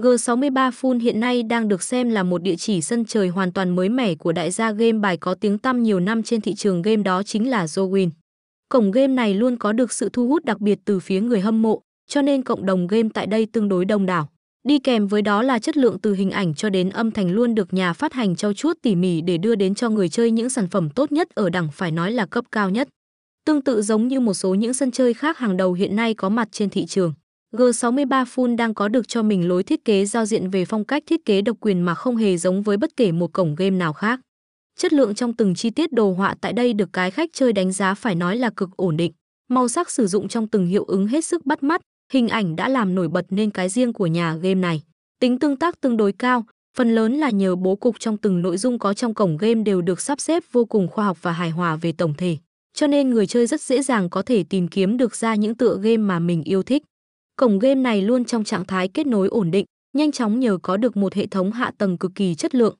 G63 Full hiện nay đang được xem là một địa chỉ sân trời hoàn toàn mới mẻ của đại gia game bài có tiếng tăm nhiều năm trên thị trường game đó chính là Zowin. Cổng game này luôn có được sự thu hút đặc biệt từ phía người hâm mộ, cho nên cộng đồng game tại đây tương đối đông đảo. Đi kèm với đó là chất lượng từ hình ảnh cho đến âm thanh luôn được nhà phát hành trau chuốt tỉ mỉ để đưa đến cho người chơi những sản phẩm tốt nhất ở đẳng phải nói là cấp cao nhất. Tương tự giống như một số những sân chơi khác hàng đầu hiện nay có mặt trên thị trường. G63 Full đang có được cho mình lối thiết kế giao diện về phong cách thiết kế độc quyền mà không hề giống với bất kể một cổng game nào khác. Chất lượng trong từng chi tiết đồ họa tại đây được cái khách chơi đánh giá phải nói là cực ổn định. Màu sắc sử dụng trong từng hiệu ứng hết sức bắt mắt, hình ảnh đã làm nổi bật nên cái riêng của nhà game này. Tính tương tác tương đối cao, phần lớn là nhờ bố cục trong từng nội dung có trong cổng game đều được sắp xếp vô cùng khoa học và hài hòa về tổng thể. Cho nên người chơi rất dễ dàng có thể tìm kiếm được ra những tựa game mà mình yêu thích. Cổng game này luôn trong trạng thái kết nối ổn định, nhanh chóng nhờ có được một hệ thống hạ tầng cực kỳ chất lượng,